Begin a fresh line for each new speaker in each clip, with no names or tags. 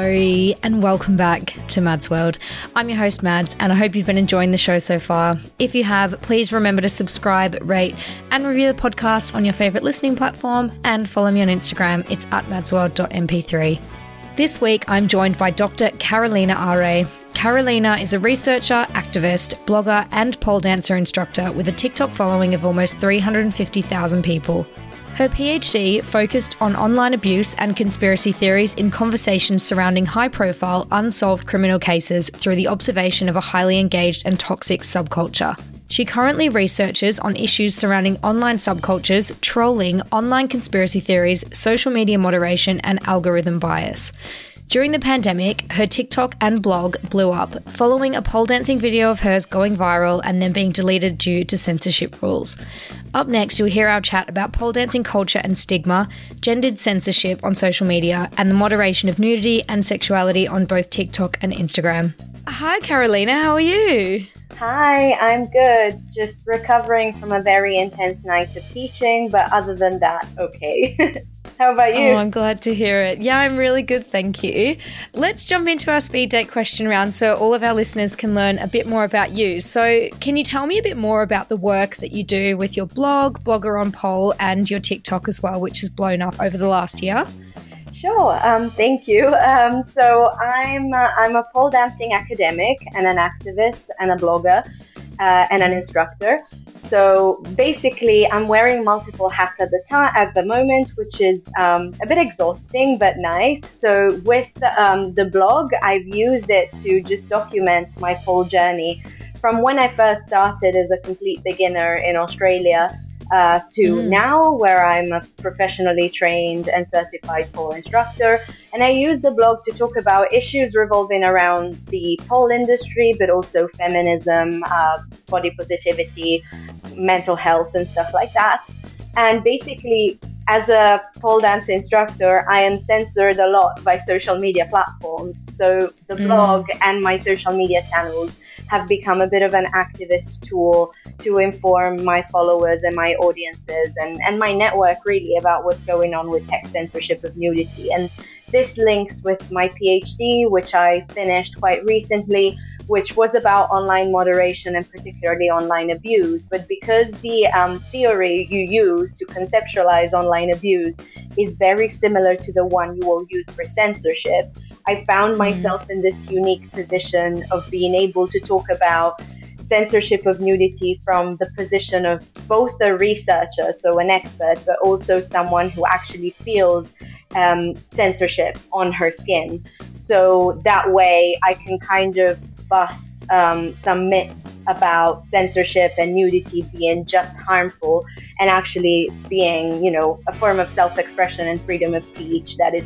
Hello, and welcome back to Mads World. I'm your host, Mads, and I hope you've been enjoying the show so far. If you have, please remember to subscribe, rate, and review the podcast on your favorite listening platform, and follow me on Instagram. It's at madsworld.mp3. This week, I'm joined by Dr. Carolina Are. Carolina is a researcher, activist, blogger, and pole dancer instructor with a TikTok following of almost 350,000 people. Her PhD focused on online abuse and conspiracy theories in conversations surrounding high profile, unsolved criminal cases through the observation of a highly engaged and toxic subculture. She currently researches on issues surrounding online subcultures, trolling, online conspiracy theories, social media moderation, and algorithm bias. During the pandemic, her TikTok and blog blew up following a pole dancing video of hers going viral and then being deleted due to censorship rules. Up next, you'll hear our chat about pole dancing culture and stigma, gendered censorship on social media, and the moderation of nudity and sexuality on both TikTok and Instagram. Hi, Carolina, how are you?
Hi, I'm good. Just recovering from a very intense night of teaching, but other than that, okay. How about you?
Oh, I'm glad to hear it. Yeah, I'm really good, thank you. Let's jump into our speed date question round so all of our listeners can learn a bit more about you. So, can you tell me a bit more about the work that you do with your blog, Blogger on Pole, and your TikTok as well, which has blown up over the last year?
Sure. Um, thank you. Um, so I'm uh, I'm a pole dancing academic and an activist and a blogger uh, and an instructor. So basically, I'm wearing multiple hats at the time at the moment, which is um, a bit exhausting but nice. So with um, the blog, I've used it to just document my pole journey from when I first started as a complete beginner in Australia uh, to mm. now, where I'm a professionally trained and certified pole instructor. And I use the blog to talk about issues revolving around the pole industry, but also feminism, uh, body positivity, mental health, and stuff like that. And basically, as a pole dance instructor, I am censored a lot by social media platforms. So the mm. blog and my social media channels have become a bit of an activist tool to inform my followers and my audiences and, and my network really about what's going on with tech censorship of nudity. And this links with my PhD, which I finished quite recently, which was about online moderation and particularly online abuse. But because the um, theory you use to conceptualize online abuse is very similar to the one you will use for censorship, I found hmm. myself in this unique position of being able to talk about censorship of nudity from the position of both a researcher, so an expert, but also someone who actually feels um, censorship on her skin. So that way I can kind of bust um, some myths about censorship and nudity being just harmful and actually being, you know, a form of self-expression and freedom of speech that is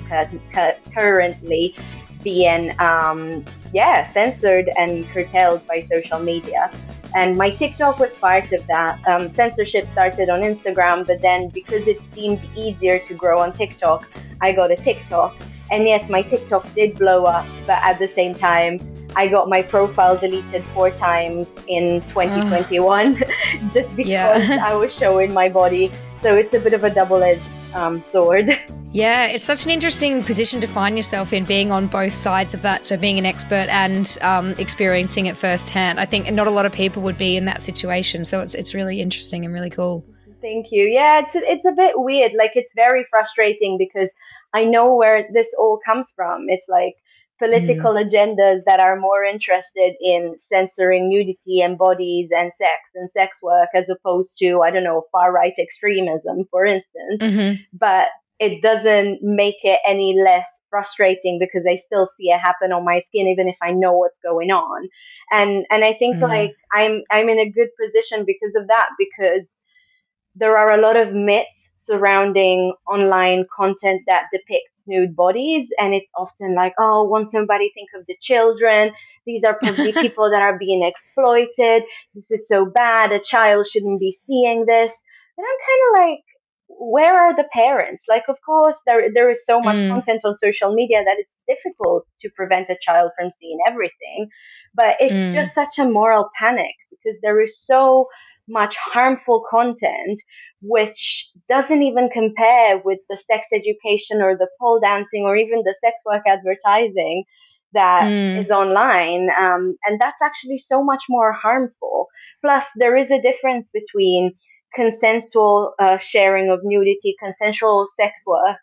currently being, um, yeah, censored and curtailed by social media. And my TikTok was part of that. Um, censorship started on Instagram, but then because it seemed easier to grow on TikTok, I got a TikTok. And yes, my TikTok did blow up, but at the same time, I got my profile deleted four times in 2021 just because yeah. I was showing my body. So it's a bit of a double edged um, sword.
Yeah, it's such an interesting position to find yourself in being on both sides of that. So, being an expert and um, experiencing it firsthand. I think not a lot of people would be in that situation. So, it's, it's really interesting and really cool.
Thank you. Yeah, it's, it's a bit weird. Like, it's very frustrating because I know where this all comes from. It's like political mm. agendas that are more interested in censoring nudity and bodies and sex and sex work as opposed to, I don't know, far right extremism, for instance. Mm-hmm. But it doesn't make it any less frustrating because I still see it happen on my skin even if I know what's going on. And and I think mm. like I'm I'm in a good position because of that because there are a lot of myths surrounding online content that depicts nude bodies and it's often like oh won't somebody think of the children? These are probably people that are being exploited. This is so bad. A child shouldn't be seeing this. And i'm kind of like where are the parents? Like of course there there is so much mm. content on social media that it's difficult to prevent a child from seeing everything. But it's mm. just such a moral panic because there is so much harmful content which doesn't even compare with the sex education or the pole dancing or even the sex work advertising that mm. is online. Um, and that's actually so much more harmful. Plus, there is a difference between consensual uh, sharing of nudity, consensual sex work,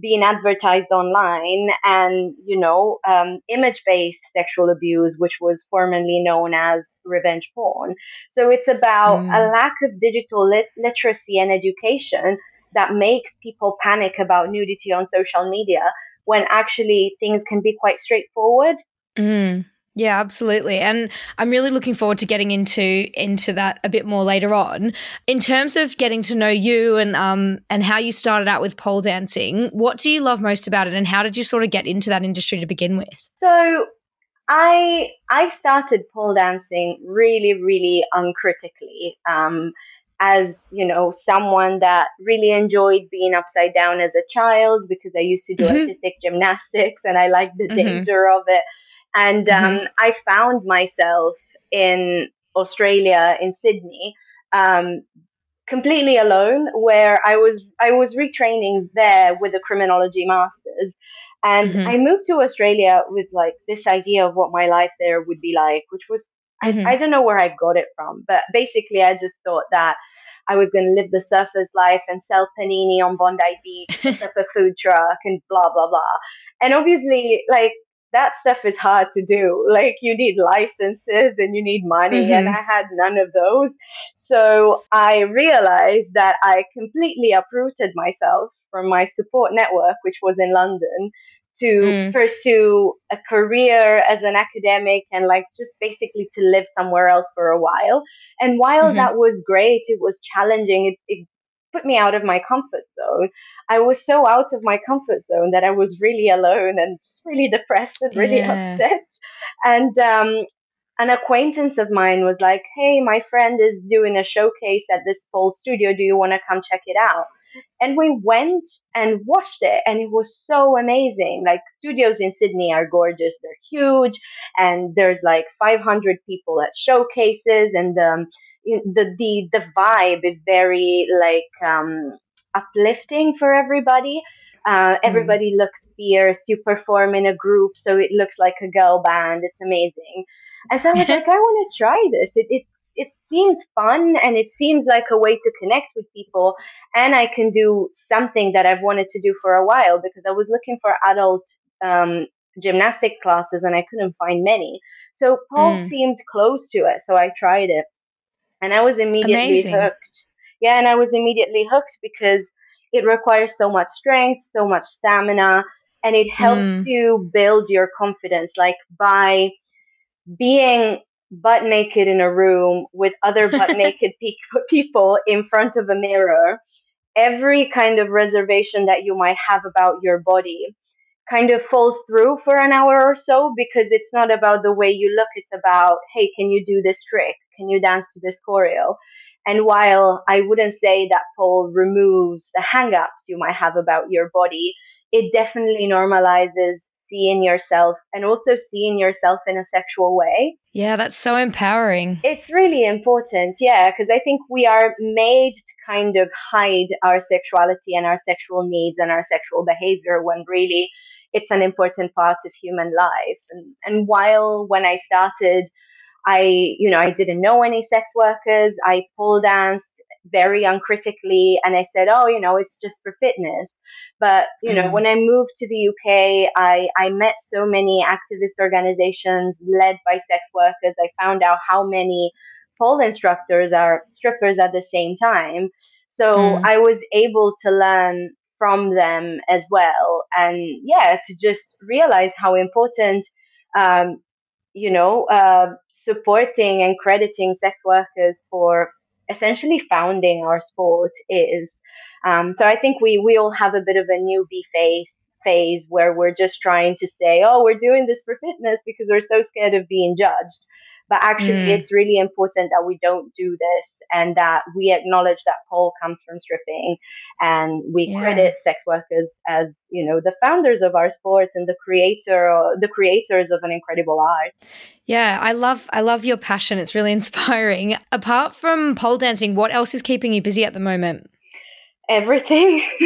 being advertised online and you know um, image-based sexual abuse which was formerly known as revenge porn so it's about mm. a lack of digital lit- literacy and education that makes people panic about nudity on social media when actually things can be quite straightforward
mm. Yeah, absolutely. And I'm really looking forward to getting into into that a bit more later on. In terms of getting to know you and um and how you started out with pole dancing, what do you love most about it and how did you sort of get into that industry to begin with?
So I I started pole dancing really, really uncritically. Um, as you know, someone that really enjoyed being upside down as a child because I used to do mm-hmm. artistic gymnastics and I liked the mm-hmm. danger of it. And um, mm-hmm. I found myself in Australia, in Sydney, um, completely alone, where I was I was retraining there with a criminology masters. And mm-hmm. I moved to Australia with like this idea of what my life there would be like, which was mm-hmm. I, I don't know where I got it from, but basically I just thought that I was going to live the surfer's life and sell panini on Bondi Beach, set up a food truck, and blah blah blah. And obviously, like that stuff is hard to do. Like you need licenses and you need money, mm-hmm. and I had none of those. So I realized that I completely uprooted myself from my support network, which was in London, to mm. pursue a career as an academic and like just basically to live somewhere else for a while. And while mm-hmm. that was great, it was challenging. It, it put me out of my comfort zone. I was so out of my comfort zone that I was really alone and just really depressed and really yeah. upset. And um, an acquaintance of mine was like, Hey, my friend is doing a showcase at this pole studio. Do you want to come check it out? And we went and watched it, and it was so amazing. Like, studios in Sydney are gorgeous, they're huge, and there's like 500 people at showcases, and um, the the the vibe is very like um, uplifting for everybody. Uh, mm. everybody mm. looks fierce. You perform in a group, so it looks like a girl band. It's amazing. And so I was like, I want to try this. It, it it seems fun and it seems like a way to connect with people, and I can do something that I've wanted to do for a while because I was looking for adult um, gymnastic classes and I couldn't find many. So Paul mm. seemed close to it, so I tried it and I was immediately Amazing. hooked. Yeah, and I was immediately hooked because it requires so much strength, so much stamina, and it helps mm. you build your confidence. Like by being butt naked in a room with other butt naked pe- people in front of a mirror, every kind of reservation that you might have about your body kind of falls through for an hour or so because it's not about the way you look, it's about, hey, can you do this trick? Can you dance to this choreo? And while I wouldn't say that pole removes the hangups you might have about your body, it definitely normalizes seeing yourself and also seeing yourself in a sexual way.
Yeah, that's so empowering.
It's really important. Yeah, because I think we are made to kind of hide our sexuality and our sexual needs and our sexual behavior when really it's an important part of human life. And, and while when I started, I, you know, I didn't know any sex workers. I pole danced very uncritically and I said, oh, you know, it's just for fitness. But, you know, mm. when I moved to the UK, I, I met so many activist organizations led by sex workers. I found out how many pole instructors are strippers at the same time. So mm. I was able to learn from them as well. And yeah, to just realize how important, um, you know, uh, supporting and crediting sex workers for essentially founding our sport is. Um, so I think we, we all have a bit of a newbie phase phase where we're just trying to say, oh, we're doing this for fitness because we're so scared of being judged. But actually, mm. it's really important that we don't do this and that we acknowledge that pole comes from stripping and we yeah. credit sex workers as, you know, the founders of our sports and the creator, the creators of an incredible art.
Yeah, I love I love your passion. It's really inspiring. Apart from pole dancing, what else is keeping you busy at the moment?
Everything.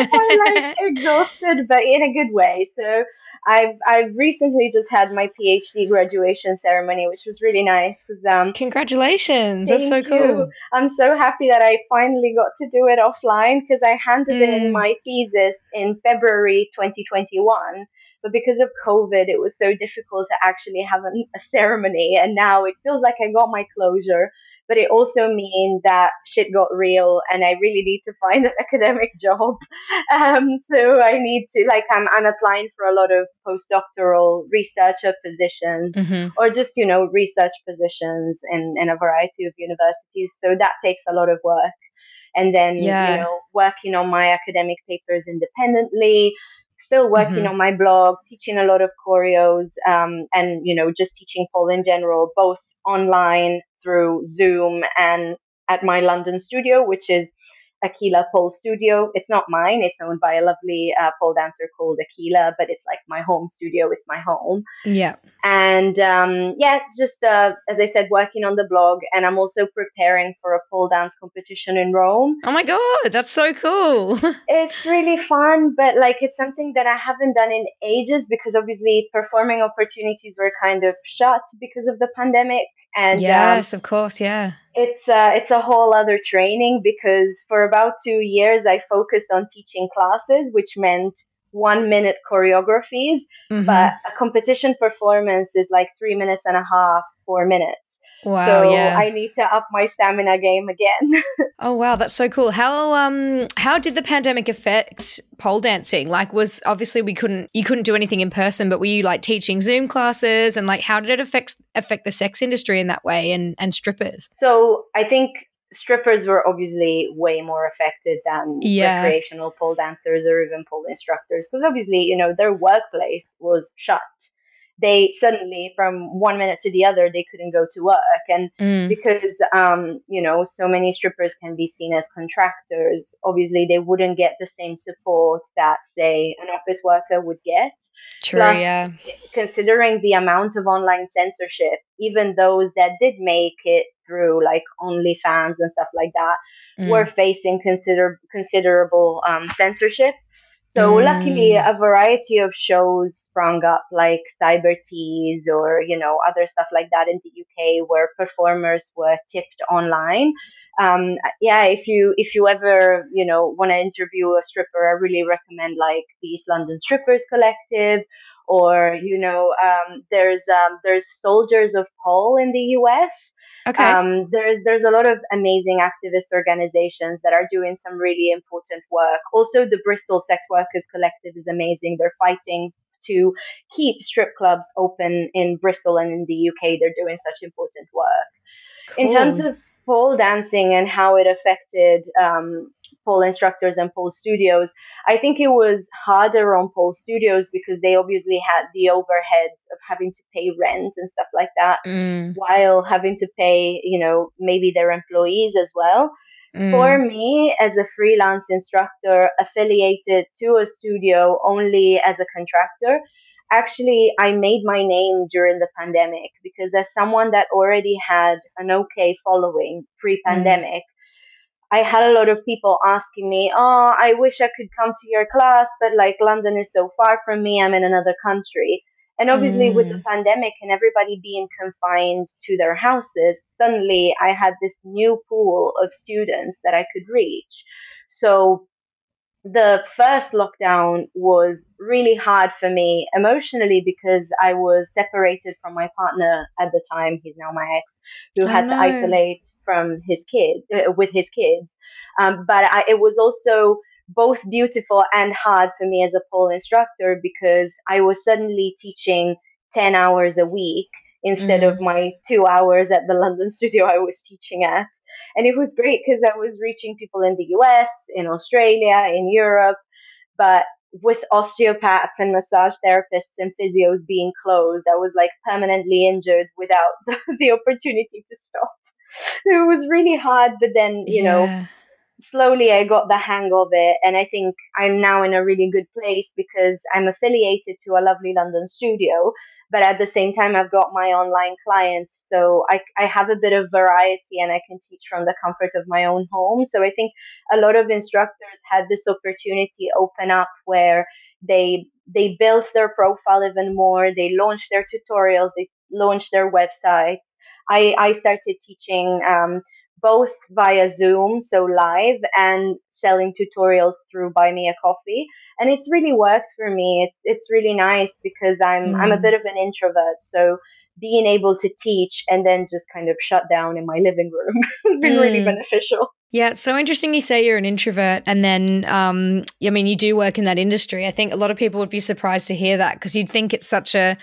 I'm like exhausted, but in a good way. So I've I've recently just had my PhD graduation ceremony, which was really nice. Cause, um,
Congratulations! That's so cool. You.
I'm so happy that I finally got to do it offline because I handed mm. in my thesis in February 2021 but because of COVID, it was so difficult to actually have a, a, ceremony. And now it feels like I got my closure but it also means that shit got real and I really need to find an academic job. Um, so I need to, like, I'm, I'm applying for a lot of postdoctoral researcher positions mm-hmm. or just, you know, research positions in, in a variety of universities. So that takes a lot of work. And then, yeah. you know, working on my academic papers independently, still working mm-hmm. on my blog, teaching a lot of choreos, um, and you know, just teaching pole in general, both online through Zoom and at my London studio, which is Aquila Pole Studio. It's not mine. It's owned by a lovely uh, pole dancer called Aquila, but it's like my home studio. It's my home.
Yeah.
And um, yeah, just uh, as I said, working on the blog, and I'm also preparing for a pole dance competition in Rome.
Oh my god, that's so cool!
it's really fun, but like it's something that I haven't done in ages because obviously performing opportunities were kind of shut because of the pandemic. And
um, yes, um, of course, yeah.
It's uh, it's a whole other training because for about two years I focused on teaching classes, which meant one minute choreographies, mm-hmm. but a competition performance is like three minutes and a half, four minutes. Wow, so yeah. I need to up my stamina game again.
oh wow, that's so cool. How um how did the pandemic affect pole dancing? Like was obviously we couldn't you couldn't do anything in person, but were you like teaching Zoom classes and like how did it affect affect the sex industry in that way and and strippers?
So I think strippers were obviously way more affected than yeah. recreational pole dancers or even pole instructors because obviously you know their workplace was shut they suddenly from one minute to the other they couldn't go to work and mm. because um, you know so many strippers can be seen as contractors obviously they wouldn't get the same support that say an office worker would get
True, Plus, yeah.
considering the amount of online censorship even those that did make it through like OnlyFans and stuff like that mm. were facing consider considerable um, censorship so mm. luckily, a variety of shows sprung up, like Cyber Tease or you know other stuff like that in the UK, where performers were tipped online. Um, yeah, if you if you ever you know want to interview a stripper, I really recommend like the East London Strippers Collective, or you know um, there's um, there's Soldiers of Pole in the US. Okay. Um, there's there's a lot of amazing activist organizations that are doing some really important work. Also, the Bristol Sex Workers Collective is amazing. They're fighting to keep strip clubs open in Bristol and in the UK. They're doing such important work. Cool. In terms of pole dancing and how it affected um, pole instructors and pole studios. I think it was harder on pole studios because they obviously had the overheads of having to pay rent and stuff like that, mm. while having to pay, you know, maybe their employees as well. Mm. For me, as a freelance instructor affiliated to a studio only as a contractor, actually I made my name during the pandemic because as someone that already had an okay following pre-pandemic, mm. I had a lot of people asking me, "Oh, I wish I could come to your class, but like London is so far from me. I'm in another country." And obviously, mm. with the mm. pandemic and everybody being confined to their houses, suddenly I had this new pool of students that I could reach. So the first lockdown was really hard for me emotionally because I was separated from my partner at the time. He's now my ex, who oh, had no. to isolate from his kids uh, with his kids. Um, but I, it was also both beautiful and hard for me as a pole instructor because I was suddenly teaching 10 hours a week instead mm. of my two hours at the London studio I was teaching at. And it was great because I was reaching people in the US, in Australia, in Europe. But with osteopaths and massage therapists and physios being closed, I was like permanently injured without the opportunity to stop. It was really hard, but then, you yeah. know, slowly I got the hang of it. And I think I'm now in a really good place because I'm affiliated to a lovely London studio. But at the same time, I've got my online clients. So I, I have a bit of variety and I can teach from the comfort of my own home. So I think a lot of instructors had this opportunity open up where they they built their profile even more. They launched their tutorials. They launched their websites. I, I started teaching um, both via Zoom, so live, and selling tutorials through Buy Me a Coffee. And it's really worked for me. It's it's really nice because I'm mm. I'm a mm. bit of an introvert, so being able to teach and then just kind of shut down in my living room has been mm. really beneficial.
Yeah, it's so interesting you say you're an introvert and then um I mean you do work in that industry. I think a lot of people would be surprised to hear that because you'd think it's such a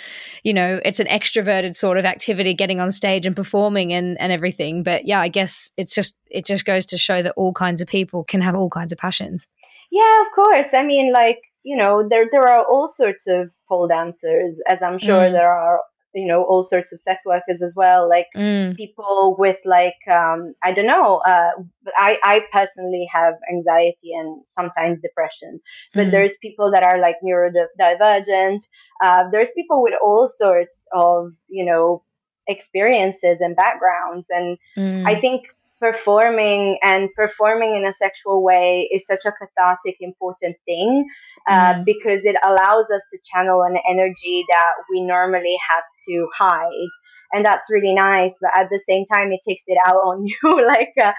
you know, it's an extroverted sort of activity getting on stage and performing and and everything. But yeah, I guess it's just it just goes to show that all kinds of people can have all kinds of passions.
Yeah, of course. I mean like you know there there are all sorts of pole dancers as i'm sure mm. there are you know all sorts of sex workers as well like mm. people with like um i don't know uh i i personally have anxiety and sometimes depression but mm. there's people that are like neurodivergent uh there's people with all sorts of you know experiences and backgrounds and mm. i think performing and performing in a sexual way is such a cathartic, important thing uh, mm. because it allows us to channel an energy that we normally have to hide. And that's really nice, but at the same time, it takes it out on you. like uh,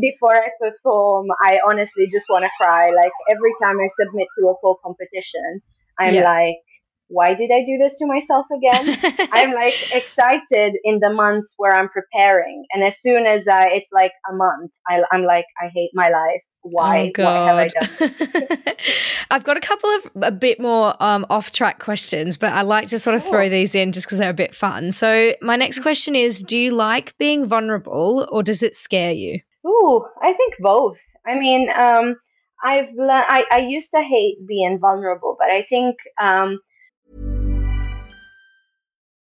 before I perform, I honestly just want to cry. Like every time I submit to a full competition, I'm yeah. like, why did I do this to myself again? I'm like excited in the months where I'm preparing. And as soon as I, it's like a month, I, am like, I hate my life. Why?
Oh, Why have I done I've got a couple of a bit more um, off track questions, but I like to sort of throw these in just because they're a bit fun. So, my next question is Do you like being vulnerable or does it scare you?
Ooh, I think both. I mean, um, I've le- I, I used to hate being vulnerable, but I think um,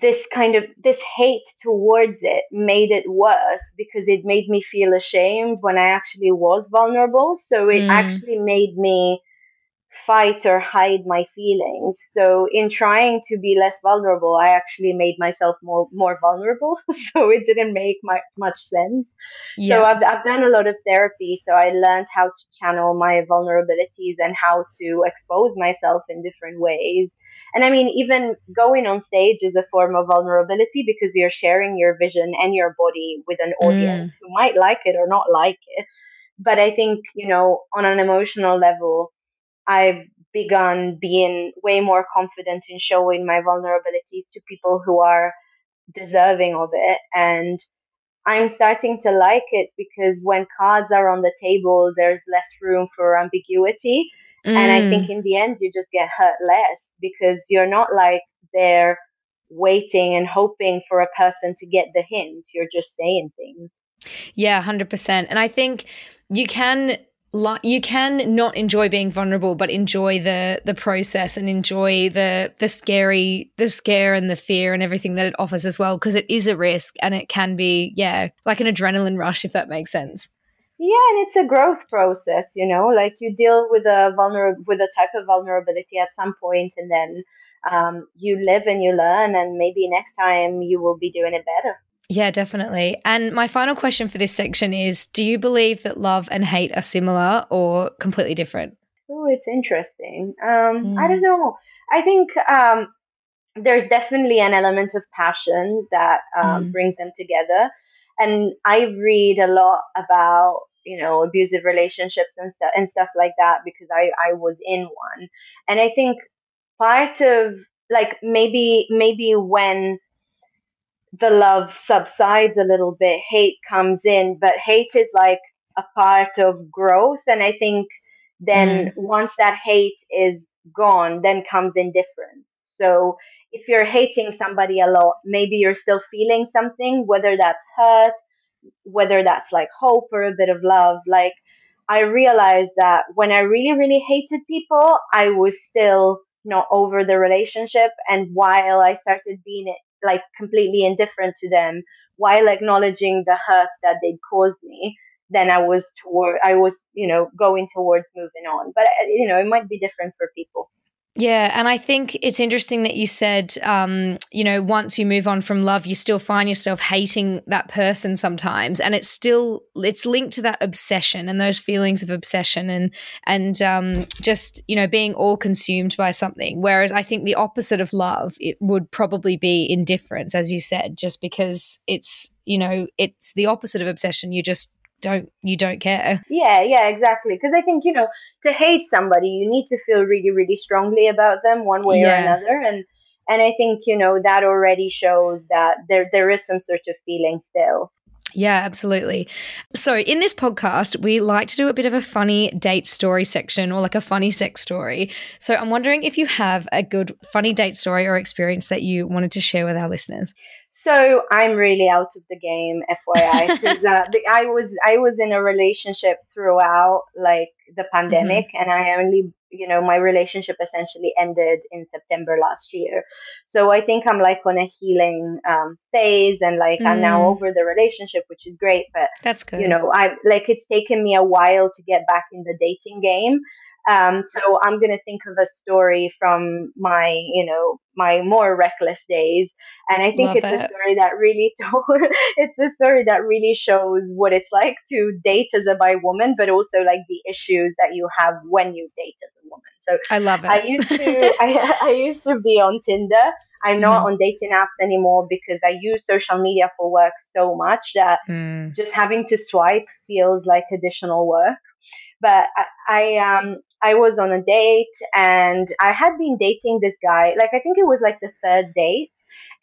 this kind of this hate towards it made it worse because it made me feel ashamed when I actually was vulnerable. So it mm. actually made me fight or hide my feelings. So in trying to be less vulnerable, I actually made myself more more vulnerable. so it didn't make my, much sense. Yeah. So I've I've done a lot of therapy. So I learned how to channel my vulnerabilities and how to expose myself in different ways. And I mean, even going on stage is a form of vulnerability because you're sharing your vision and your body with an audience mm. who might like it or not like it. But I think, you know, on an emotional level, I've begun being way more confident in showing my vulnerabilities to people who are deserving of it. And I'm starting to like it because when cards are on the table, there's less room for ambiguity. Mm. And I think mm. in the end, you just get hurt less because you're not like there waiting and hoping for a person to get the hint. You're just saying things.
Yeah, 100%. And I think you can you can not enjoy being vulnerable but enjoy the the process and enjoy the the scary the scare and the fear and everything that it offers as well because it is a risk and it can be yeah like an adrenaline rush if that makes sense.
Yeah and it's a growth process you know like you deal with a vulner with a type of vulnerability at some point and then um, you live and you learn and maybe next time you will be doing it better
yeah, definitely. And my final question for this section is Do you believe that love and hate are similar or completely different?
Oh, it's interesting. Um, mm. I don't know. I think um, there's definitely an element of passion that um, mm. brings them together. And I read a lot about you know abusive relationships and stuff and stuff like that because I I was in one, and I think part of like maybe maybe when the love subsides a little bit, hate comes in, but hate is like a part of growth. And I think then mm. once that hate is gone, then comes indifference. So if you're hating somebody a lot, maybe you're still feeling something, whether that's hurt, whether that's like hope or a bit of love. Like I realized that when I really, really hated people, I was still not over the relationship. And while I started being like completely indifferent to them while acknowledging the hurt that they'd caused me then i was toward i was you know going towards moving on. But uh, you know it might be different for people
yeah, and I think it's interesting that you said, um, you know, once you move on from love, you still find yourself hating that person sometimes, and it's still it's linked to that obsession and those feelings of obsession and and um, just you know being all consumed by something. Whereas I think the opposite of love it would probably be indifference, as you said, just because it's you know it's the opposite of obsession. You just don't you don't care
yeah yeah exactly because i think you know to hate somebody you need to feel really really strongly about them one way yeah. or another and and i think you know that already shows that there there is some sort of feeling still
yeah, absolutely. So, in this podcast, we like to do a bit of a funny date story section or like a funny sex story. So, I'm wondering if you have a good funny date story or experience that you wanted to share with our listeners.
So I'm really out of the game, FYI, because uh, I was I was in a relationship throughout like the pandemic, mm-hmm. and I only you know my relationship essentially ended in September last year. So I think I'm like on a healing um, phase, and like mm. I'm now mm. over the relationship, which is great. But
that's good.
You know, I like it's taken me a while to get back in the dating game. Um, so I'm going to think of a story from my, you know, my more reckless days. And I think Love it's it. a story that really told, it's a story that really shows what it's like to date as a bi woman, but also like the issues that you have when you date as a woman. So
I love it.
I used to, I, I used to be on Tinder. I'm not mm. on dating apps anymore because I use social media for work so much that mm. just having to swipe feels like additional work but I, I um I was on a date and I had been dating this guy like I think it was like the third date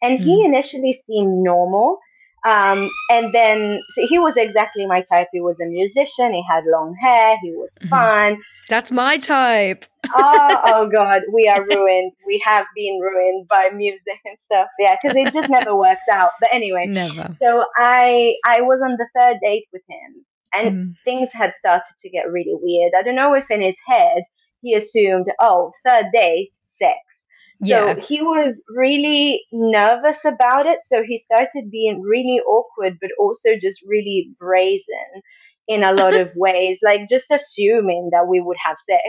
and mm. he initially seemed normal um, and then so he was exactly my type. He was a musician. He had long hair. He was mm-hmm. fun.
That's my type.
oh, oh God, we are ruined. We have been ruined by music and stuff. Yeah, because it just never worked out. But anyway,
never.
So I I was on the third date with him, and mm. things had started to get really weird. I don't know if in his head he assumed, oh, third date, sex. Yeah. So he was really nervous about it. So he started being really awkward, but also just really brazen in a lot of ways, like just assuming that we would have sex.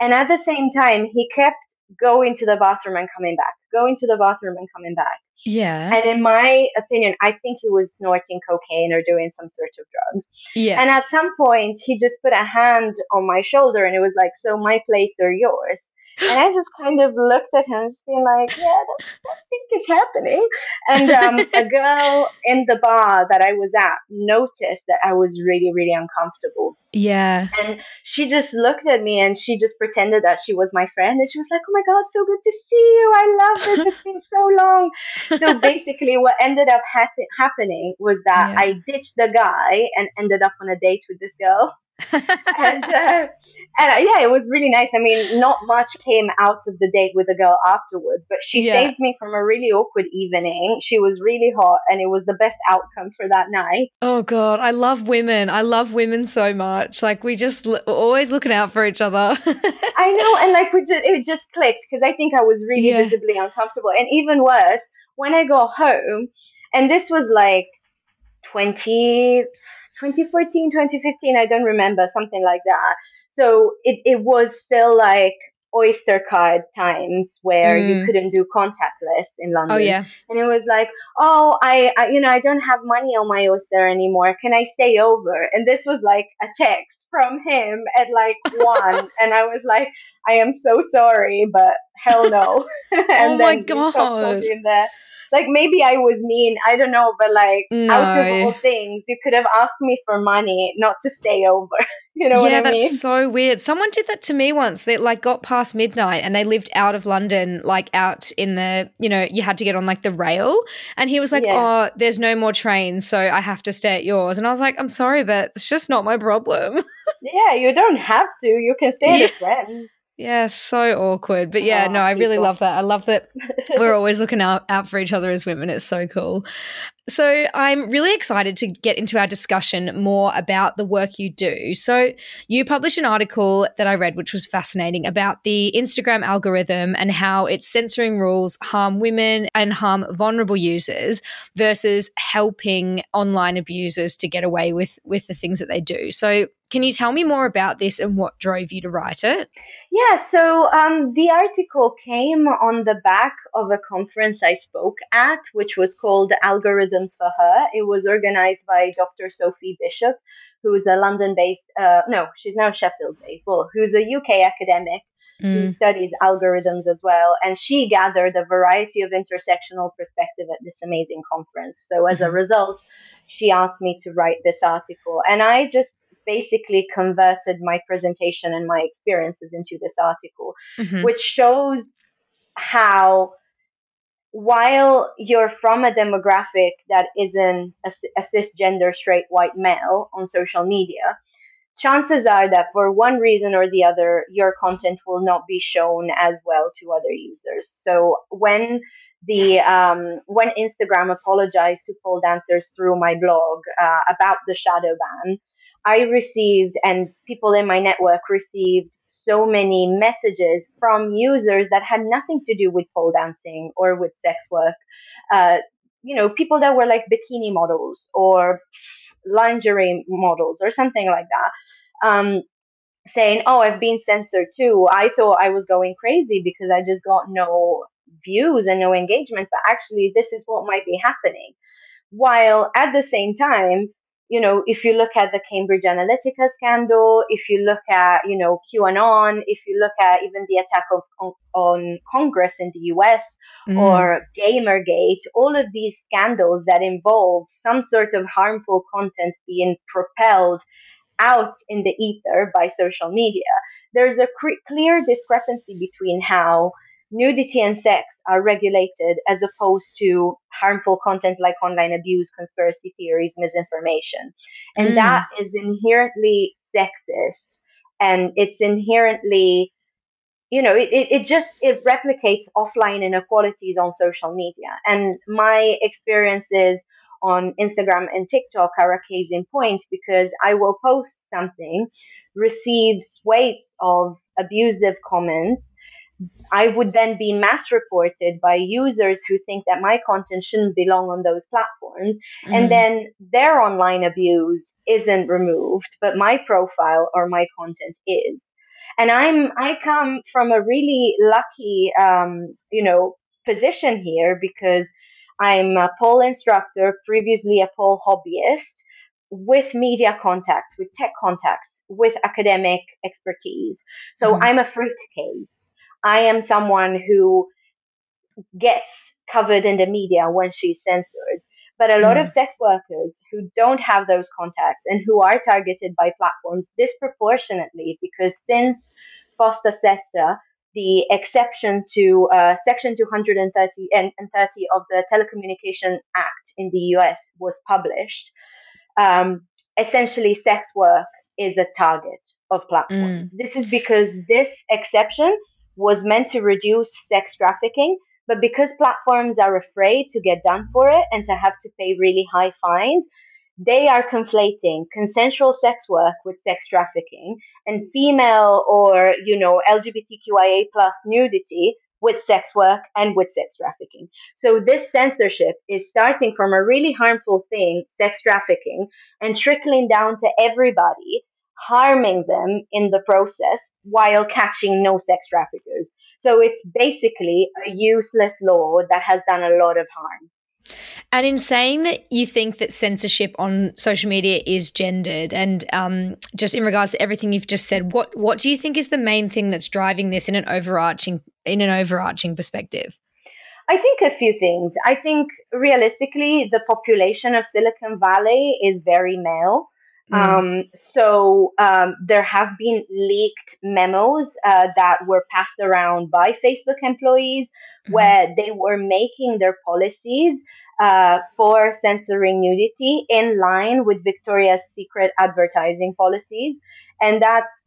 And at the same time, he kept going to the bathroom and coming back, going to the bathroom and coming back.
Yeah.
And in my opinion, I think he was snorting cocaine or doing some sort of drugs.
Yeah.
And at some point, he just put a hand on my shoulder and it was like, So my place or yours? And I just kind of looked at him, just being like, yeah, I think it's happening. And um, a girl in the bar that I was at noticed that I was really, really uncomfortable.
Yeah.
And she just looked at me and she just pretended that she was my friend. And she was like, oh my God, so good to see you. I love this. It's been so long. So basically, what ended up ha- happening was that yeah. I ditched the guy and ended up on a date with this girl. and uh, and uh, yeah, it was really nice. I mean, not much came out of the date with the girl afterwards, but she yeah. saved me from a really awkward evening. She was really hot, and it was the best outcome for that night.
Oh god, I love women. I love women so much. Like we just l- always looking out for each other.
I know, and like we just it just clicked because I think I was really yeah. visibly uncomfortable, and even worse when I got home, and this was like 20 2014 2015 i don't remember something like that so it, it was still like oyster card times where mm. you couldn't do contactless in london.
oh yeah.
And it was like oh I, I you know i don't have money on my oyster anymore. Can i stay over? And this was like a text from him at like one. And i was like i am so sorry but hell no
and oh my god
like maybe I was mean, I don't know, but like no. out of all things, you could have asked me for money, not to stay over. you know yeah,
that's
mean?
so weird. Someone did that to me once. They like got past midnight and they lived out of London, like out in the, you know, you had to get on like the rail. And he was like, yeah. "Oh, there's no more trains, so I have to stay at yours." And I was like, "I'm sorry, but it's just not my problem."
yeah, you don't have to. You can stay yeah. at a friend's.
Yeah, so awkward. But yeah, oh, no, I really people. love that. I love that we're always looking out, out for each other as women. It's so cool. So I'm really excited to get into our discussion more about the work you do. So you published an article that I read, which was fascinating about the Instagram algorithm and how its censoring rules harm women and harm vulnerable users versus helping online abusers to get away with with the things that they do. So can you tell me more about this and what drove you to write it?
Yeah, so um, the article came on the back of a conference I spoke at, which was called For Her. It was organized by Dr. Sophie Bishop, who's a London based, uh, no, she's now Sheffield based, well, who's a UK academic mm. who studies algorithms as well. And she gathered a variety of intersectional perspective at this amazing conference. So as a mm-hmm. result, she asked me to write this article. And I just basically converted my presentation and my experiences into this article, mm-hmm. which shows how while you're from a demographic that isn't a, a, cisgender straight white male on social media, chances are that for one reason or the other, your content will not be shown as well to other users. So when the um, when Instagram apologized to pole dancers through my blog uh, about the shadow ban, I received and people in my network received so many messages from users that had nothing to do with pole dancing or with sex work. Uh, you know, people that were like bikini models or lingerie models or something like that. Um, saying, "Oh, I've been censored too. I thought I was going crazy because I just got no views and no engagement, but actually, this is what might be happening." While at the same time, you know, if you look at the Cambridge Analytica scandal, if you look at, you know, QAnon, if you look at even the attack of, on, on Congress in the US mm. or Gamergate, all of these scandals that involve some sort of harmful content being propelled out in the ether by social media, there's a cr- clear discrepancy between how nudity and sex are regulated as opposed to harmful content like online abuse, conspiracy theories, misinformation. And mm. that is inherently sexist and it's inherently you know it, it, it just it replicates offline inequalities on social media and my experiences on instagram and tiktok are a case in point because i will post something receive swathes of abusive comments I would then be mass reported by users who think that my content shouldn't belong on those platforms. Mm. And then their online abuse isn't removed, but my profile or my content is. And I'm, I come from a really lucky, um, you know, position here because I'm a pole instructor, previously a pole hobbyist with media contacts, with tech contacts, with academic expertise. So mm. I'm a freak case. I am someone who gets covered in the media when she's censored. But a lot mm. of sex workers who don't have those contacts and who are targeted by platforms disproportionately because since FOSTA SESTA, the exception to uh, Section 230 and, and 30 of the Telecommunication Act in the US was published, um, essentially sex work is a target of platforms. Mm. This is because this exception was meant to reduce sex trafficking, but because platforms are afraid to get done for it and to have to pay really high fines, they are conflating consensual sex work with sex trafficking and female or you know lgbtqia plus nudity with sex work and with sex trafficking. So this censorship is starting from a really harmful thing sex trafficking and trickling down to everybody harming them in the process while catching no sex traffickers so it's basically a useless law that has done a lot of harm
and in saying that you think that censorship on social media is gendered, and um, just in regards to everything you've just said, what what do you think is the main thing that's driving this in an overarching in an overarching perspective?
I think a few things. I think realistically, the population of Silicon Valley is very male. Mm. Um, so um, there have been leaked memos uh, that were passed around by Facebook employees mm. where they were making their policies uh, for censoring nudity in line with Victoria's Secret advertising policies. And that's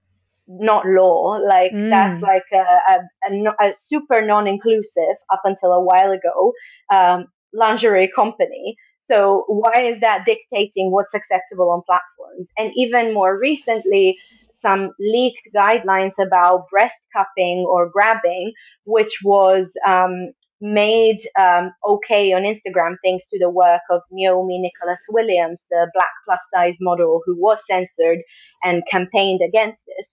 not law. Like mm. that's like a, a, a, a super non-inclusive up until a while ago um, lingerie company. So why is that dictating what's acceptable on platforms? And even more recently, some leaked guidelines about breast cupping or grabbing, which was um, made um, okay on Instagram thanks to the work of Nyome Nicholas Williams, the black plus size model who was censored and campaigned against this.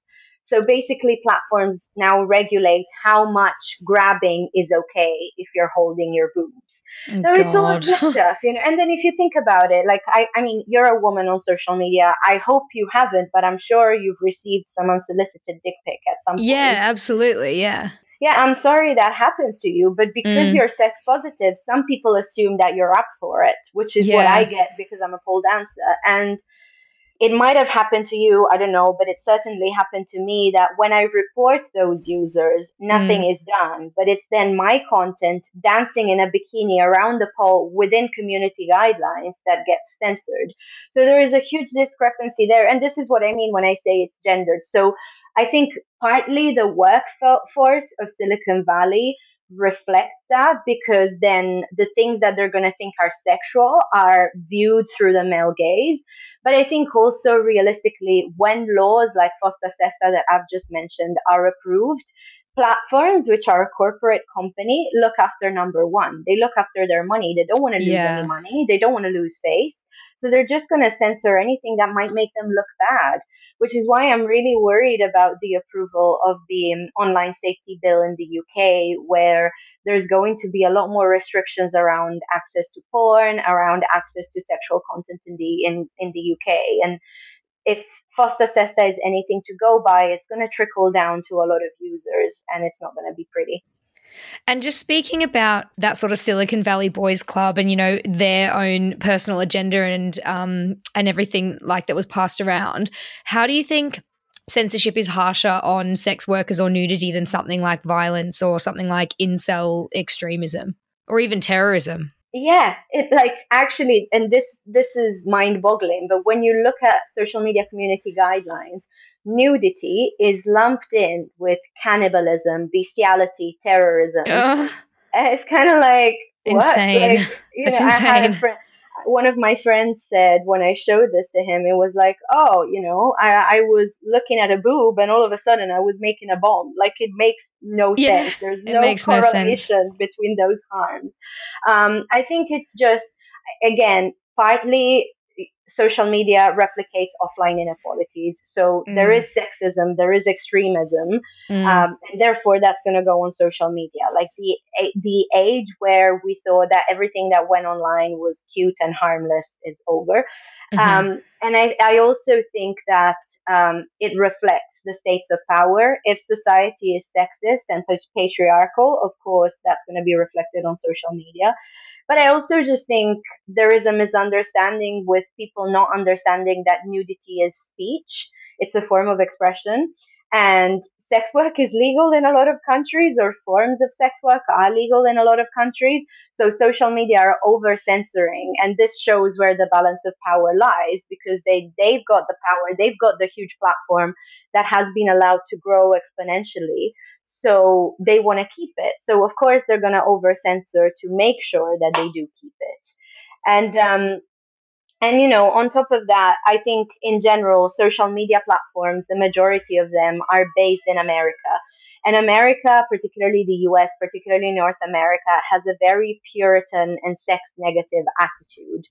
So basically, platforms now regulate how much grabbing is okay if you're holding your boobs. Oh, so it's all this stuff, you know. And then if you think about it, like I, I mean, you're a woman on social media. I hope you haven't, but I'm sure you've received some unsolicited dick pic at some point.
Yeah, absolutely. Yeah
yeah, I'm sorry that happens to you, but because mm. you're sex positive, some people assume that you're up for it, which is yeah. what I get because I'm a pole dancer. And it might have happened to you, I don't know, but it certainly happened to me that when I report those users, nothing mm. is done. But it's then my content dancing in a bikini around the pole within community guidelines that gets censored. So there is a huge discrepancy there. And this is what I mean when I say it's gendered. So I think partly the workforce of Silicon Valley reflects that because then the things that they're going to think are sexual are viewed through the male gaze. But I think also realistically, when laws like FOSTA SESTA that I've just mentioned are approved, platforms, which are a corporate company, look after number one. They look after their money. They don't want to lose yeah. any money. They don't want to lose face. So they're just going to censor anything that might make them look bad, which is why I'm really worried about the approval of the um, online safety bill in the UK, where there's going to be a lot more restrictions around access to porn, around access to sexual content in the in, in the UK. And if FOSTA SESTA is anything to go by, it's going to trickle down to a lot of users and it's not going to be pretty.
And just speaking about that sort of Silicon Valley Boys Club and you know their own personal agenda and um, and everything like that was passed around, how do you think censorship is harsher on sex workers or nudity than something like violence or something like incel extremism or even terrorism?
Yeah, it like actually, and this this is mind boggling. But when you look at social media community guidelines, nudity is lumped in with cannibalism, bestiality, terrorism. Ugh. It's kind of like
insane. Like, you That's know, insane. I had a friend,
one of my friends said when I showed this to him, it was like, oh, you know, I, I was looking at a boob and all of a sudden I was making a bomb. Like it makes no yeah, sense. There's no correlation no between those harms. Um, I think it's just, again, partly social media replicates offline inequalities. So mm. there is sexism, there is extremism, mm. um, and therefore that's going to go on social media. Like the the age where we saw that everything that went online was cute and harmless is over. Mm-hmm. Um, and I, I also think that um, it reflects the states of power. If society is sexist and patriarchal, of course, that's going to be reflected on social media. But I also just think there is a misunderstanding with people not understanding that nudity is speech. It's a form of expression. And sex work is legal in a lot of countries, or forms of sex work are legal in a lot of countries. So social media are over censoring, and this shows where the balance of power lies because they they've got the power, they've got the huge platform that has been allowed to grow exponentially. So they want to keep it. So of course they're going to over censor to make sure that they do keep it. And um, and you know, on top of that, I think in general, social media platforms, the majority of them are based in America. And America, particularly the US, particularly North America, has a very Puritan and sex negative attitude.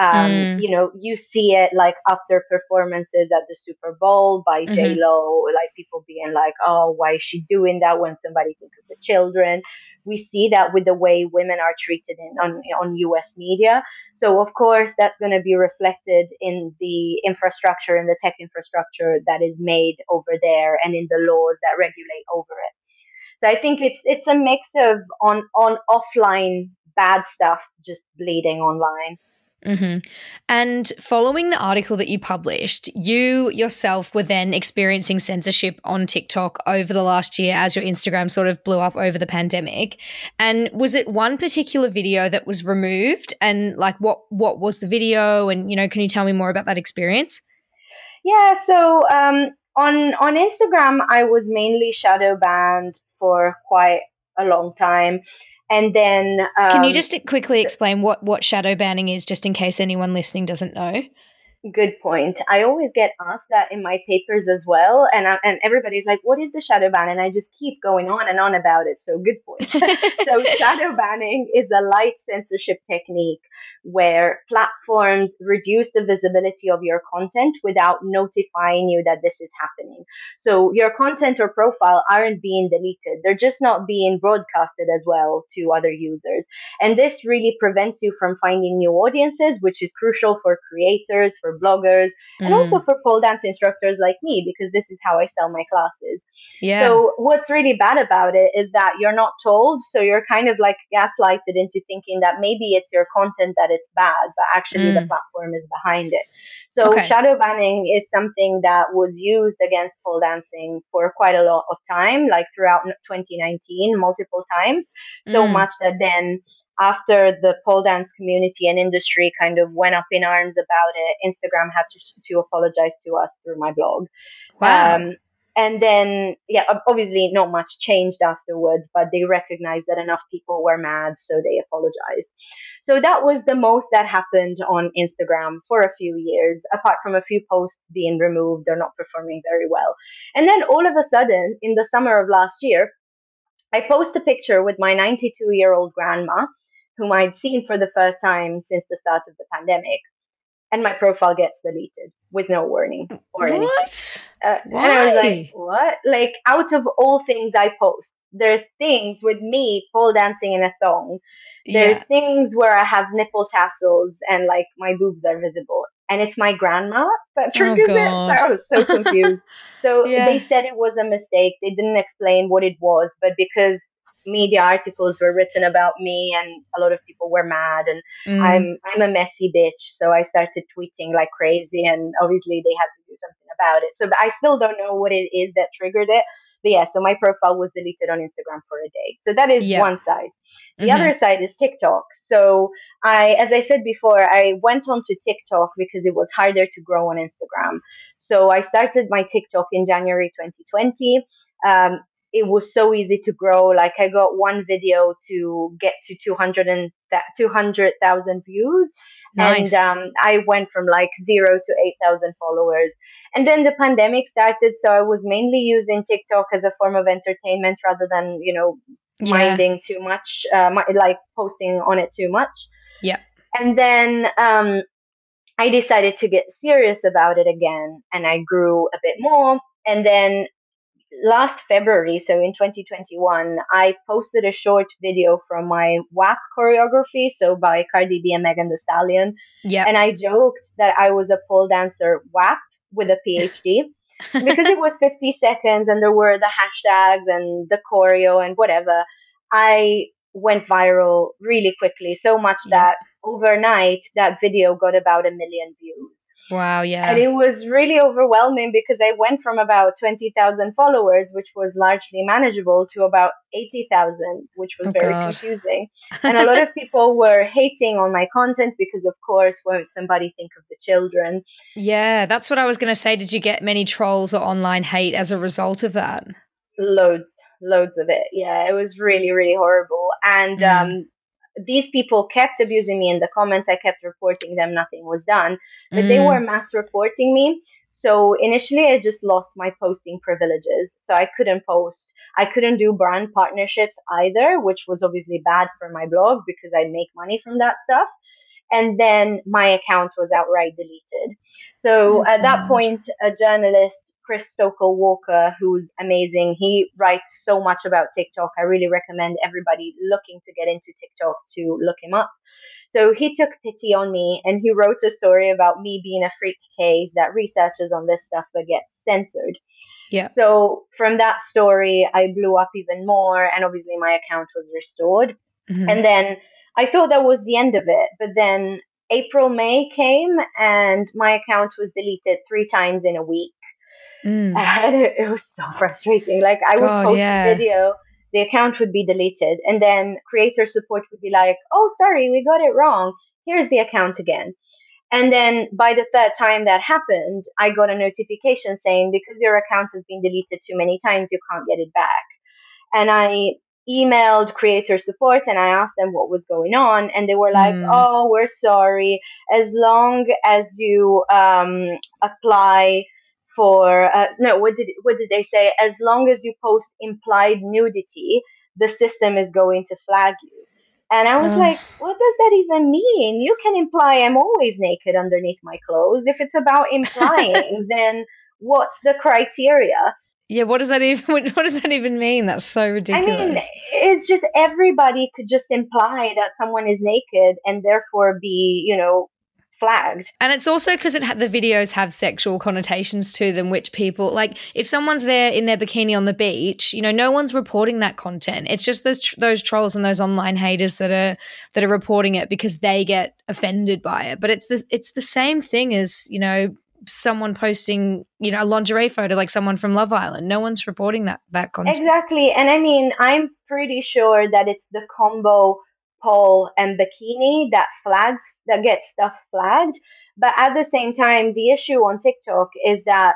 Um, mm. You know, you see it like after performances at the Super Bowl by mm-hmm. J Lo, like people being like, "Oh, why is she doing that?" When somebody thinks of the children, we see that with the way women are treated in, on, on US media. So, of course, that's going to be reflected in the infrastructure and the tech infrastructure that is made over there and in the laws that regulate over it. So I think it's it's a mix of on on offline bad stuff just bleeding online.
Mm-hmm. And following the article that you published, you yourself were then experiencing censorship on TikTok over the last year as your Instagram sort of blew up over the pandemic. And was it one particular video that was removed? And like, what what was the video? And you know, can you tell me more about that experience?
Yeah. So um, on on Instagram, I was mainly shadow banned for quite a long time. And then,
um, can you um, just quickly explain what what shadow banning is, just in case anyone listening doesn't know?
Good point. I always get asked that in my papers as well, and I, and everybody's like, "What is the shadow ban?" And I just keep going on and on about it. So good point. so shadow banning is a light censorship technique where platforms reduce the visibility of your content without notifying you that this is happening. So your content or profile aren't being deleted; they're just not being broadcasted as well to other users. And this really prevents you from finding new audiences, which is crucial for creators, for bloggers, mm. and also for pole dance instructors like me, because this is how I sell my classes. Yeah. So what's really bad about it is that you're not told, so you're kind of like gaslighted into thinking that maybe it's your content that it's bad, but actually mm. the platform is behind it. So okay. shadow banning is something that was used against pole dancing for quite a lot of time, like throughout 2019, multiple times. So mm. much that then after the pole dance community and industry kind of went up in arms about it, Instagram had to, to apologize to us through my blog. Wow. Um, and then, yeah, obviously not much changed afterwards, but they recognized that enough people were mad, so they apologized. So that was the most that happened on Instagram for a few years, apart from a few posts being removed or not performing very well. And then all of a sudden, in the summer of last year, I post a picture with my 92 year old grandma whom I'd seen for the first time since the start of the pandemic. And my profile gets deleted with no warning or
what?
anything. Uh, Why? And I was like, what? Like, out of all things I post, there are things with me pole dancing in a thong. There's yeah. things where I have nipple tassels and like my boobs are visible. And it's my grandma that oh, triggers oh, it. So I was so confused. so yeah. they said it was a mistake. They didn't explain what it was, but because media articles were written about me and a lot of people were mad and mm. I'm I'm a messy bitch. So I started tweeting like crazy and obviously they had to do something about it. So I still don't know what it is that triggered it. But yeah so my profile was deleted on Instagram for a day. So that is one side. The mm-hmm. other side is TikTok. So I as I said before I went onto TikTok because it was harder to grow on Instagram. So I started my TikTok in January 2020 um, it was so easy to grow. Like I got one video to get to 200 and 200,000 views. Nice. And um, I went from like zero to 8,000 followers. And then the pandemic started. So I was mainly using TikTok as a form of entertainment rather than, you know, yeah. minding too much, uh, like posting on it too much.
Yeah.
And then um, I decided to get serious about it again and I grew a bit more. And then last February, so in 2021, I posted a short video from my WAP choreography, so by Cardi B and Megan Thee Stallion.
Yeah.
And I joked that I was a pole dancer WAP with a PhD. because it was 50 seconds and there were the hashtags and the choreo and whatever, I went viral really quickly, so much yeah. that overnight that video got about a million views.
Wow, yeah.
And it was really overwhelming because I went from about 20,000 followers, which was largely manageable, to about 80,000, which was oh, very God. confusing. And a lot of people were hating on my content because, of course, won't somebody think of the children?
Yeah, that's what I was going to say. Did you get many trolls or online hate as a result of that?
Loads, loads of it. Yeah, it was really, really horrible. And, mm. um, these people kept abusing me in the comments. I kept reporting them. Nothing was done, but mm. they were mass reporting me. So initially, I just lost my posting privileges. So I couldn't post. I couldn't do brand partnerships either, which was obviously bad for my blog because I make money from that stuff. And then my account was outright deleted. So oh, at that point, a journalist Chris Stokel Walker, who's amazing. He writes so much about TikTok. I really recommend everybody looking to get into TikTok to look him up. So he took pity on me and he wrote a story about me being a freak case that researches on this stuff but gets censored.
Yeah.
So from that story, I blew up even more, and obviously my account was restored. Mm-hmm. And then I thought that was the end of it, but then April, May came, and my account was deleted three times in a week. Mm. And it, it, was so frustrating. Like I would God, post yeah. a video, the account would be deleted, and then creator support would be like, "Oh, sorry, we got it wrong. Here's the account again." And then by the third time that happened, I got a notification saying because your account has been deleted too many times, you can't get it back. And I emailed creator support and I asked them what was going on, and they were like, mm. "Oh, we're sorry. As long as you um, apply for uh, no what did what did they say? As long as you post implied nudity the system is going to flag you. And i was uh. like what does that even mean? You can imply i'm always naked underneath my clothes. If it's about implying then what's the criteria?
Yeah what does that even what does that even mean? That's so ridiculous
i mean it's just everybody could just imply that someone is naked and therefore be you know flagged.
And it's also because it ha- the videos have sexual connotations to them, which people like. If someone's there in their bikini on the beach, you know, no one's reporting that content. It's just those tr- those trolls and those online haters that are that are reporting it because they get offended by it. But it's the it's the same thing as you know someone posting, you know, a lingerie photo like someone from Love Island. No one's reporting that that content.
Exactly. And I mean, I'm pretty sure that it's the combo pole and bikini that flags that gets stuff flagged. But at the same time the issue on tiktok is that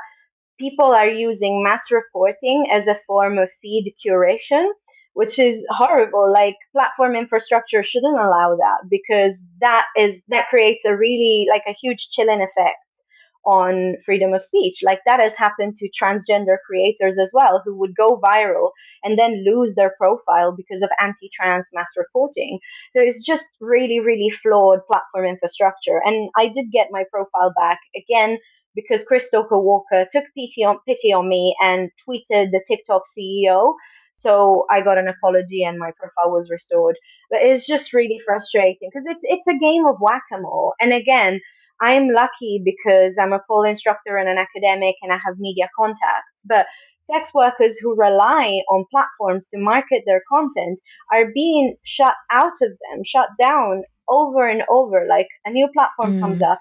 people are using mass reporting as a form of feed curation which is horrible. Like platform infrastructure shouldn't allow that because that is that creates a really like a huge chilling effect on freedom of speech. Like that has happened to transgender creators as well, who would go viral and then lose their profile because of anti trans mass reporting. So it's just really, really flawed platform infrastructure. And I did get my profile back again because Chris Stokel Walker took pity on, pity on me and tweeted the TikTok CEO. So I got an apology and my profile was restored. But it's just really frustrating because it's it's a game of whack a mole. And again, I'm lucky because I'm a pole instructor and an academic and I have media contacts. But sex workers who rely on platforms to market their content are being shut out of them, shut down over and over. Like a new platform mm. comes up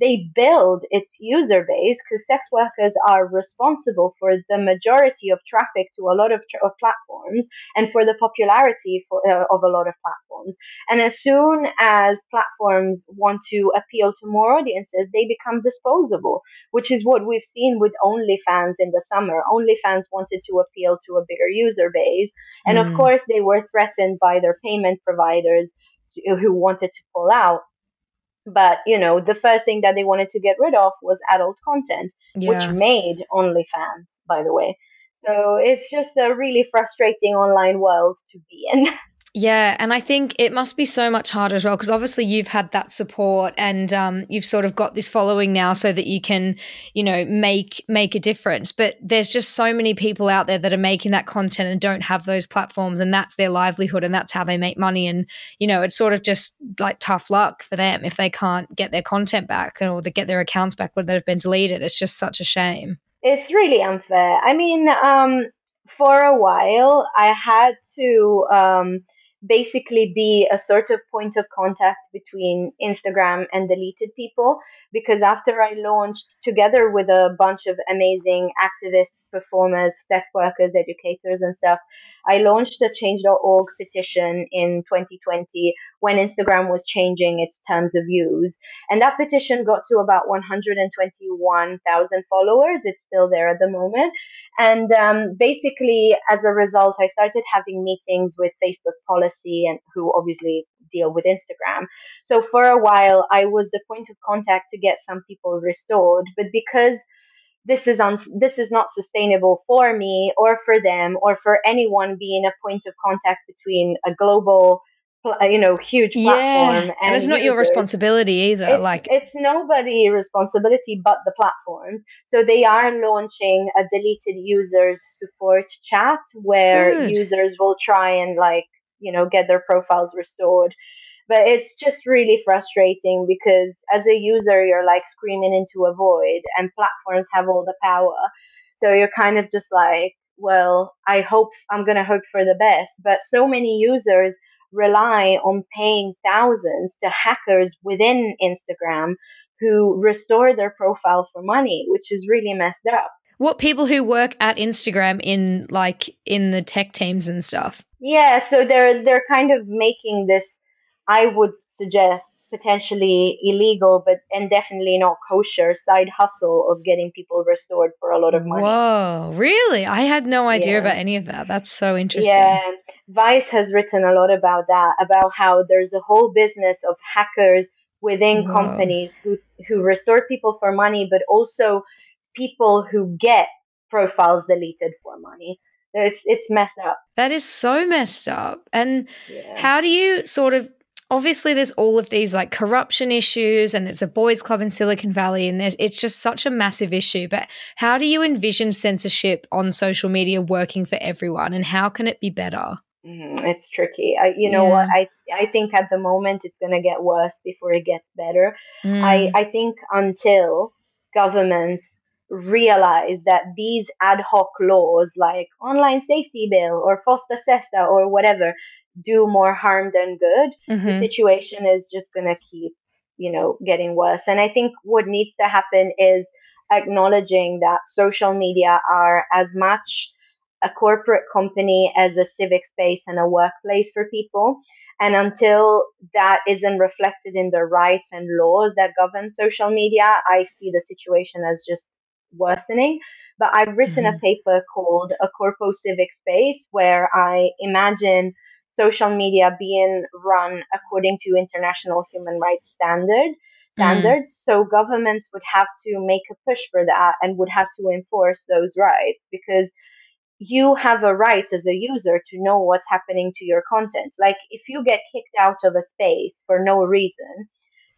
they build its user base because sex workers are responsible for the majority of traffic to a lot of, tra- of platforms and for the popularity for, uh, of a lot of platforms. And as soon as platforms want to appeal to more audiences, they become disposable, which is what we've seen with OnlyFans in the summer. OnlyFans wanted to appeal to a bigger user base. And mm. of course, they were threatened by their payment providers to, who wanted to pull out but you know the first thing that they wanted to get rid of was adult content yeah. which made OnlyFans by the way so it's just a really frustrating online world to be in
Yeah, and I think it must be so much harder as well because obviously you've had that support and um, you've sort of got this following now, so that you can, you know, make make a difference. But there's just so many people out there that are making that content and don't have those platforms, and that's their livelihood and that's how they make money. And you know, it's sort of just like tough luck for them if they can't get their content back or they get their accounts back when they've been deleted. It's just such a shame.
It's really unfair. I mean, um, for a while, I had to. Um, basically be a sort of point of contact between Instagram and deleted people. Because after I launched together with a bunch of amazing activists, performers, sex workers, educators, and stuff, I launched the change.org petition in 2020 when Instagram was changing its terms of use. And that petition got to about 121,000 followers. It's still there at the moment. And um, basically, as a result, I started having meetings with Facebook policy and who obviously deal with Instagram. So for a while, I was the point of contact to get some people restored. But because this is on this is not sustainable for me or for them or for anyone being a point of contact between a global uh, you know huge platform yeah. and,
and it's not
users.
your responsibility either
it's,
like
it's nobody responsibility but the platforms so they are launching a deleted users support chat where Good. users will try and like you know get their profiles restored but it's just really frustrating because as a user you're like screaming into a void and platforms have all the power. So you're kind of just like well i hope i'm going to hope for the best. But so many users rely on paying thousands to hackers within instagram who restore their profile for money which is really messed up.
What people who work at instagram in like in the tech teams and stuff?
Yeah so they're they're kind of making this I would suggest potentially illegal, but and definitely not kosher side hustle of getting people restored for a lot of money.
Whoa, really? I had no idea yeah. about any of that. That's so interesting.
Yeah, Vice has written a lot about that, about how there's a whole business of hackers within Whoa. companies who who restore people for money, but also people who get profiles deleted for money. It's it's messed up.
That is so messed up. And yeah. how do you sort of obviously there's all of these like corruption issues and it's a boys club in silicon valley and it's just such a massive issue. But how do you envision censorship on social media working for everyone and how can it be better?
Mm, it's tricky. I, you know yeah. what i i think at the moment it's going to get worse before it gets better. Mm. i i think until governments realize that these ad hoc laws like online safety bill or fosta sesta or whatever do more harm than good, mm-hmm. the situation is just going to keep, you know, getting worse. And I think what needs to happen is acknowledging that social media are as much a corporate company as a civic space and a workplace for people. And until that isn't reflected in the rights and laws that govern social media, I see the situation as just worsening. But I've written mm-hmm. a paper called A Corpo Civic Space where I imagine social media being run according to international human rights standard standards. Mm. So governments would have to make a push for that and would have to enforce those rights because you have a right as a user to know what's happening to your content. Like if you get kicked out of a space for no reason,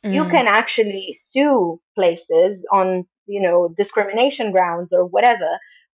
mm. you can actually sue places on, you know, discrimination grounds or whatever.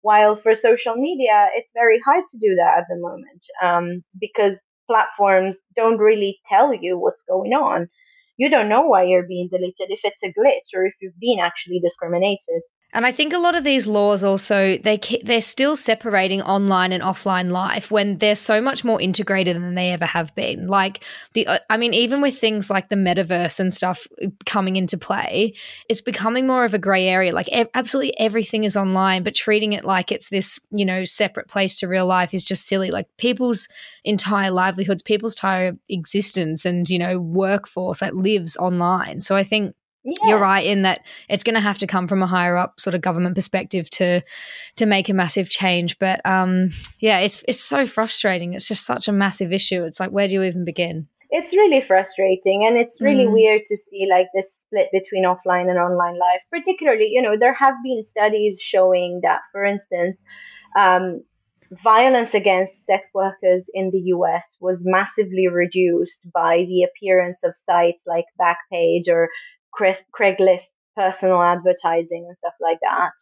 While for social media, it's very hard to do that at the moment um, because platforms don't really tell you what's going on. You don't know why you're being deleted if it's a glitch or if you've been actually discriminated.
And I think a lot of these laws also they they're still separating online and offline life when they're so much more integrated than they ever have been. Like the uh, I mean even with things like the metaverse and stuff uh, coming into play, it's becoming more of a gray area. Like e- absolutely everything is online, but treating it like it's this, you know, separate place to real life is just silly. Like people's entire livelihoods, people's entire existence and, you know, workforce like lives online. So I think yeah. You're right in that it's going to have to come from a higher up sort of government perspective to to make a massive change. But um, yeah, it's it's so frustrating. It's just such a massive issue. It's like where do you even begin?
It's really frustrating, and it's really mm. weird to see like this split between offline and online life. Particularly, you know, there have been studies showing that, for instance. Um, violence against sex workers in the US was massively reduced by the appearance of sites like Backpage or Craigslist personal advertising and stuff like that.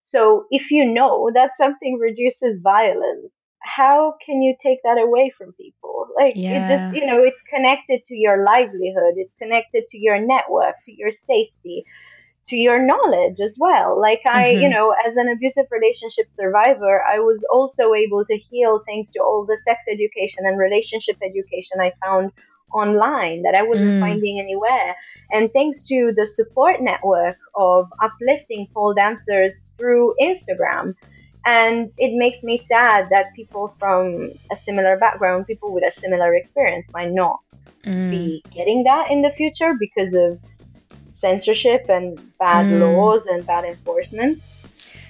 So if you know that something reduces violence, how can you take that away from people? Like yeah. it just, you know, it's connected to your livelihood, it's connected to your network, to your safety. to your knowledge as well. Like I, mm-hmm. you know, as an abusive relationship survivor, I was also able to heal thanks to all the sex education and relationship education I found online that I wasn't mm. finding anywhere. And thanks to the support network of uplifting pole dancers through Instagram. And it makes me sad that people from a similar background, people with a similar experience, might not mm. be getting that in the future because of censorship and bad mm. laws and bad enforcement.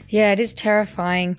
Yeah, it is terrifying.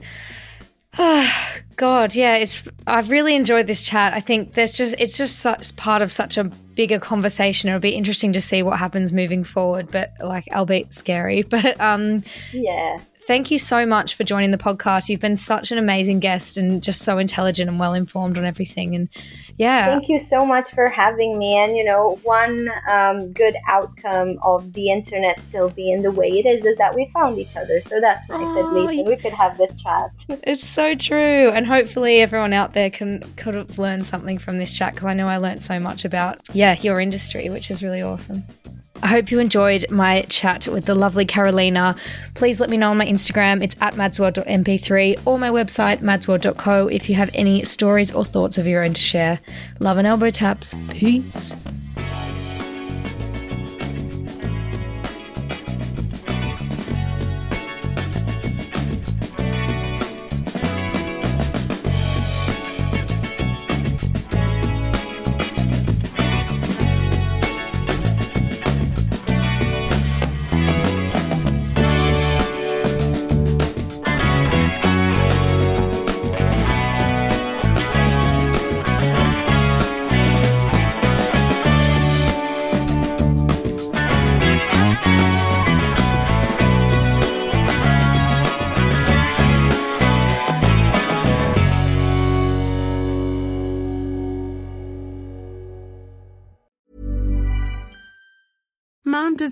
God, yeah, it's. I've really enjoyed this chat. I think there's just it's just such part of such a bigger conversation. It'll be interesting to see what happens moving forward, but like, albeit scary. But um,
yeah,
thank you so much for joining the podcast. You've been such an amazing guest and just so intelligent and well informed on everything. And yeah.
Thank you so much for having me. And, you know, one um, good outcome of the internet still being the way it is is that we found each other. So that's nice oh, at least. And we could have this chat.
It's so true. And hopefully everyone out there can could have learned something from this chat because I know I learned so much about, yeah, your industry, which is really awesome. I hope you enjoyed my chat with the lovely Carolina. Please let me know on my Instagram. It's at madsworld.mp3 or my website, madsworld.co, if you have any stories or thoughts of your own to share. Love and elbow taps. Peace.